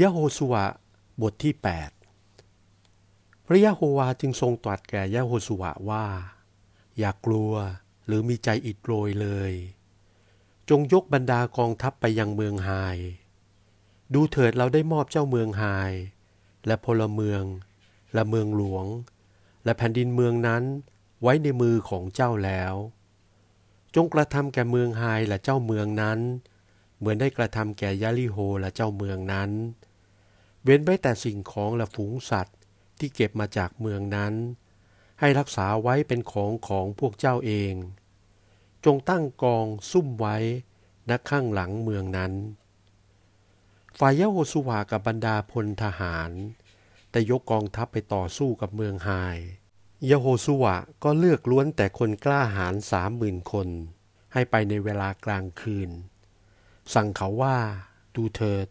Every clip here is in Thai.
ยะโฮสุวะบทที่ 8 พระยะโฮวาจึงทรงตรัสแก่ยะโฮสุวะว่า อย่ากลัวหรือมีใจอิดโรยเลย จงยกบรรดากองทัพไปยังเมืองไฮดูเถิดเราได้มอบเจ้าเมืองไฮและพลเมือง และเมืองหลวง และแผ่นดินเมืองนั้นไว้ในมือของเจ้าแล้ว จงกระทำแก่เมืองไฮและเจ้าเมืองนั้น เหมือนได้กระทำแก่ยาลิโฮและเจ้าเมืองนั้น เว้นไว้แต่สิ่งของและฝูงสัตว์ที่เก็บมาจากเมืองนั้น ให้รักษาไว้เป็นของของพวกเจ้าเอง จงตั้งกองซุ่มไว้ณข้างหลังเมืองนั้นฝ่ายยะโฮสุวากับบรรดาพลทหาร แต่ยกกองทัพไปต่อสู้กับเมืองไฮยะโฮสุวะก็เลือกล้วนแต่คนกล้าหาญสามหมื่นคน ให้ไปในเวลากลางคืน สั่งเขาว่าดูเถิด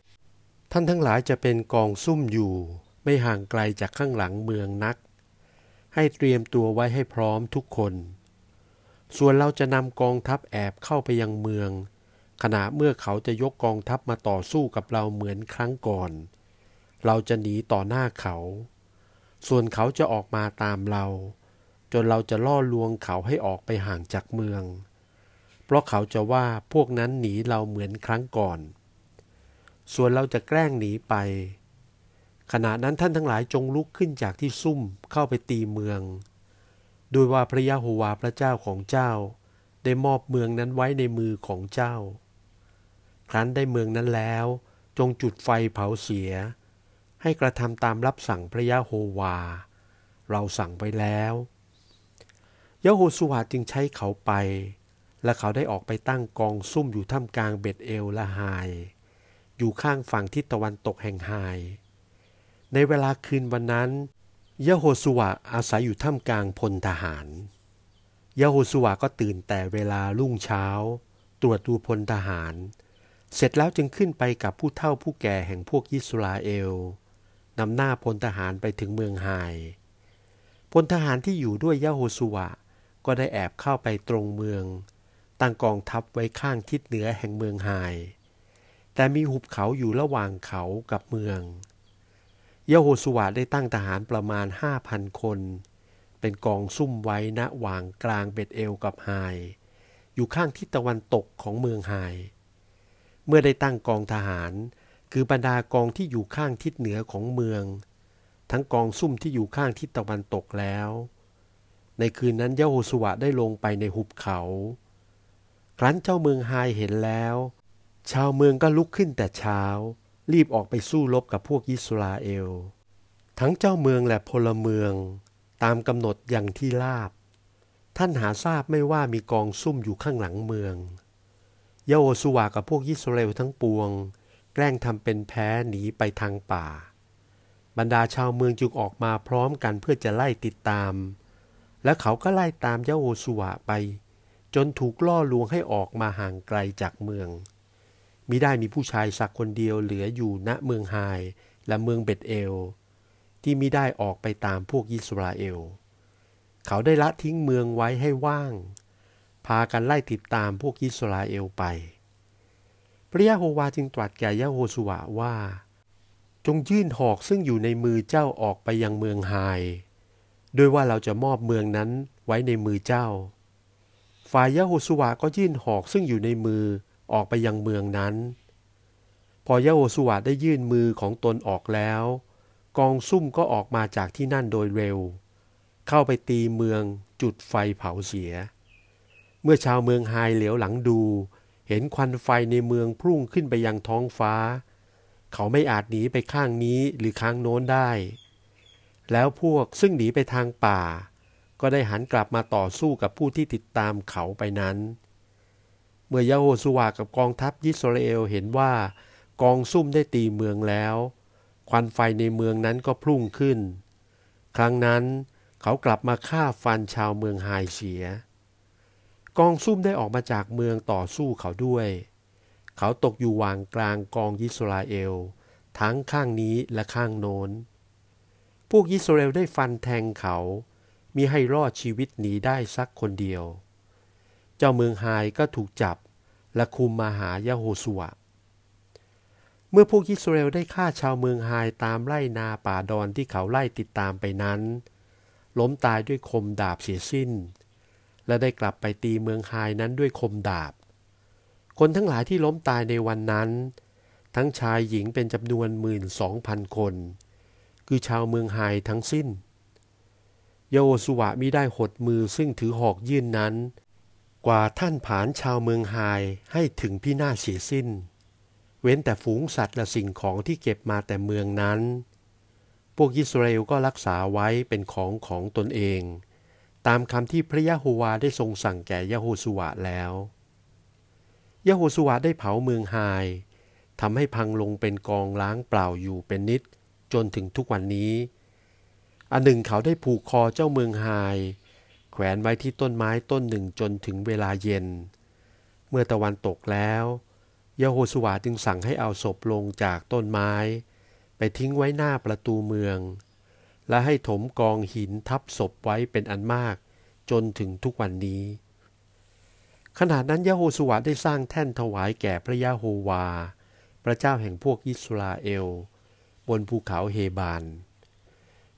ท่านทั้งหลายจะเป็นกองซุ่มอยู่ ไม่ห่างไกลจากข้างหลังเมืองนัก ให้เตรียมตัวไว้ให้พร้อมทุกคน ส่วนเราจะนำกองทัพแอบเข้าไปยังเมือง ขณะเมื่อเขาจะยกกองทัพมาต่อสู้กับเราเหมือนครั้งก่อน เราจะหนีต่อหน้าเขา ส่วนเขาจะออกมาตามเรา จนเราจะล่อลวงเขาให้ออกไปห่างจากเมือง ราะเขาจะว่าพวกนั้นหนีเราเหมือนครั้งก่อน ส่วนเราจะแกล้งหนีไป ขณะนั้นท่านทั้งหลายจงลุกขึ้นจากที่ซุ่มเข้าไปตีเมือง โดยว่าพระยะโฮวาพระเจ้าของเจ้า ได้มอบเมืองนั้นไว้ในมือของเจ้า ครั้นได้เมืองนั้นแล้ว จงจุดไฟเผาเสีย ให้กระทำตามรับสั่งพระยะโฮวา เราสั่งไว้แล้วยะโฮสุวาจึงใช้เขาไป และเขาได้ออกไปตั้งกองซุ่มอยู่ท่ามกลางเบ็ดเอลและไฮอยู่ข้างฝั่งทิศตะวันตกแห่งไฮในเวลาคืนวันนั้นยะโฮสุวาอาศัยอยู่ท่ามกลางพลทหารยะโฮสุวาก็ตื่นแต่เวลารุ่งเช้า ตรวจดูพลทหาร เสร็จแล้วจึงขึ้นไปกับผู้เฒ่าผู้แก่แห่งพวกยิสราเอลนำหน้าพลทหารไปถึงเมืองไฮพลทหารที่อยู่ด้วยยะโฮสุวะก็ได้แอบเข้าไปตรงเมือง ตั้งกองทัพไว้ข้างทิศเหนือแห่งเมืองไฮแต่มีหุบเขาอยู่ระหว่างเขากับเมือง ยโฮสุวะได้ตั้งทหารประมาณห้าพันคน เป็นกองซุ่มไว้ณหว่างกลางเบ็ดเอลกับไฮอยู่ข้างทิศตะวันตกของเมืองไฮเมื่อได้ตั้งกองทหาร คือบรรดากองที่อยู่ข้างทิศเหนือของเมือง ทั้งกองซุ่มที่อยู่ข้างทิศตะวันตกแล้ว ในคืนนั้นยะโฮสุวะได้ลงไปในหุบเขา ครั้นเจ้าเมืองไฮเห็นแล้ว ชาวเมืองก็ลุกขึ้นแต่เช้า รีบออกไปสู้รบกับพวกยิสราเอล ทั้งเจ้าเมืองและพลเมือง ตามกำหนดอย่างที่ลาบ ท่านหาทราบไม่ว่ามีกองซุ่มอยู่ข้างหลังเมืองยโฮสุวะกับพวกยิสราเอลทั้งปวง แกล้งทำเป็นแพ้หนีไปทางป่า บรรดาชาวเมืองจึงออกมาพร้อมกันเพื่อจะไล่ติดตาม และเขาก็ไล่ตามเจ้าโอสุวะไป จนถูกล่อลวงให้ออกมาห่างไกลจากเมือง มิได้มีผู้ชายสักคนเดียวเหลืออยู่ณเมืองไฮและเมืองเบตเอล ที่มิได้ออกไปตามพวกยิสราเอล เขาได้ละทิ้งเมืองไว้ให้ว่าง พากันไล่ติดตามพวกยิสราเอลไป พระยะโฮวาจึงตรัสแก่ยะโฮสุวะว่า จงยื่นหอกซึ่งอยู่ในมือเจ้าออกไปยังเมืองไฮโดยว่าเราจะมอบเมืองนั้นไว้ในมือเจ้า ฝ่ายยะโฮสุวะก็ยื่นหอกซึ่งอยู่ในมือออกไปยังเมืองนั้น พอยะโฮสุวะได้ยื่นมือของตนออกแล้ว กองซุ่มก็ออกมาจากที่นั่นโดยเร็ว เข้าไปตีเมืองจุดไฟเผาเสีย เมื่อชาวเมืองไฮเหลียวหลังดู เห็นควันไฟในเมืองพุ่งขึ้นไปยังท้องฟ้า เขาไม่อาจหนีไปข้างนี้หรือข้างโน้นได้ แล้วพวกซึ่งหนีไปทางป่า ก็ได้หันกลับมาต่อสู้กับผู้ที่ติดตามเขาไปนั้น เมื่อยาโฮสุวากับกองทัพยิสราเอลเห็นว่ากองซุ่มได้ตีเมืองแล้ว ควันไฟในเมืองนั้นก็พุ่งขึ้น ครั้งนั้นเขากลับมาฆ่าฟันชาวเมืองไฮเสีย กองซุ่มได้ออกมาจากเมืองต่อสู้เขาด้วย เขาตกอยู่วางกลางกองยิสราเอล ทั้งข้างนี้และข้างโน้น พวกยิสราเอลได้ฟันแทงเขา มีให้รอดชีวิตหนีได้สักคนเดียว เจ้าเมืองไฮก็ถูกจับและคุมมาหายาโฮสวะ เมื่อพวกอิสราเอลได้ฆ่าชาวเมืองไฮตามไล่นาป่าดอนที่เขาไล่ติดตามไปนั้น ล้มตายด้วยคมดาบเสียสิ้น และได้กลับไปตีเมืองไฮนั้นด้วยคมดาบ คนทั้งหลายที่ล้มตายในวันนั้น ทั้งชายหญิงเป็นจำนวนหมื่นสองพันคน คือชาวเมืองไฮทั้งสิ้น โยสุวะมิได้หดมือซึ่งถือหอกยื่นนั้น กว่าท่านผานชาวเมืองไฮให้ถึงพินาศเสียสิ้น เว้นแต่ฝูงสัตว์และสิ่งของที่เก็บมาแต่เมืองนั้น พวกอิสราเอลก็รักษาไว้เป็นของของตนเอง ตามคำที่พระยะโฮวาได้ทรงสั่งแก่ยะโฮสุวะแล้วยะโฮสุวะได้เผาเมืองไฮทำให้พังลงเป็นกองล้างเปล่าอยู่เป็นนิด จนถึงทุกวันนี้ อันหนึ่งเขาได้ผูกคอเจ้าเมืองไฮแขวนไว้ที่ต้นไม้ต้นหนึ่งจนถึงเวลาเย็น เมื่อตะวันตกแล้วยโฮสวาจึงสั่งให้เอาศพลงจากต้นไม้ ไปทิ้งไว้หน้าประตูเมือง และให้ถมกองหินทับศพไว้เป็นอันมากจนถึงทุกวันนี้ ขณะนั้นยโฮสวาได้สร้างแท่นถวายแก่พระยะโฮวา พระเจ้าแห่งพวกอิสราเอล บนภูเขาเฮบาน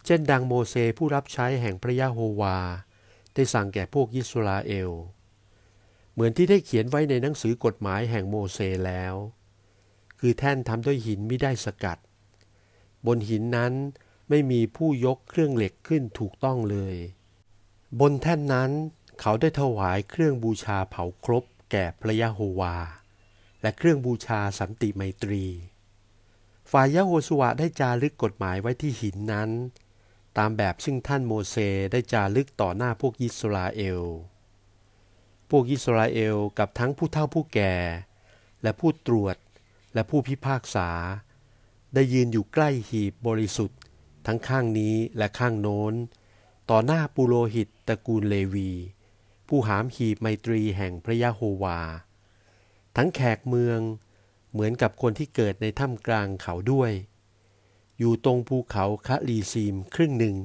เช่นดังโมเสผู้รับใช้แห่งพระยะโฮวา ได้สั่งแก่พวกอิสราเอล เหมือนที่ได้เขียนไว้ในหนังสือกฎหมายแห่งโมเสสแล้ว คือแท่นทำด้วยหินไม่ได้สกัด บนหินนั้นไม่มีผู้ยกเครื่องเหล็กขึ้นถูกต้องเลย บนแท่นนั้นเขาได้ถวายเครื่องบูชาเผาครบแก่พระยะโฮวา และเครื่องบูชาสันติไมตรี ฝ่ายยะโฮสวะได้จารึกกฎหมายไว้ที่หินนั้น ตามแบบซึ่งท่านโมเสได้จารึกต่อหน้าพวกอิสราเอล พวกอิสราเอลกับทั้งผู้เฒ่าผู้แก่ และผู้ตรวจและผู้พิพากษา ได้ยืนอยู่ใกล้หีบบริสุทธิ์ ทั้งข้างนี้และข้างโน้น ต่อหน้าปุโรหิตตระกูลเลวี ผู้หามหีบไมตรีแห่งพระยะโฮวา ทั้งแขกเมืองเหมือนกับคนที่เกิดในถ้ำกลางเขาด้วย อยู่ตรงภูเขาคะลีซีมครึ่งหนึ่ง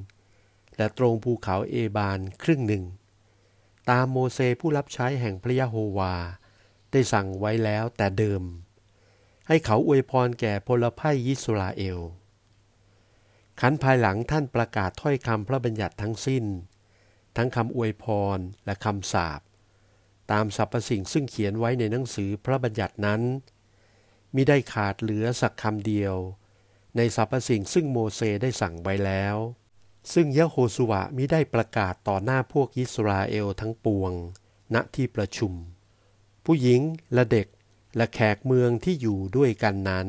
และตรงภูเขาเอบานครึ่งหนึ่ง ตามโมเสผู้รับใช้แห่งพระยะโฮวา ได้สั่งไว้แล้วแต่เดิม ให้เขาอวยพรแก่พลภัยยิสราเอลขันภายหลังท่านประกาศถ้อยคำพระบัญญัติทั้งสิ้น ทั้งคำอวยพรและคำสาปตามสรรพสิ่งซึ่งเขียนไว้ในหนังสือพระบัญญัตินั้นมิได้ขาดเหลือสักคำเดียว ในสรรพสิ่งซึ่งโมเสได้สั่งไว้แล้ว ซึ่งยะโฮสุวะมิได้ประกาศต่อหน้าพวกอิสราเอลทั้งปวง ณที่ประชุม ผู้หญิงและเด็กและแขกเมืองที่อยู่ด้วยกันนั้น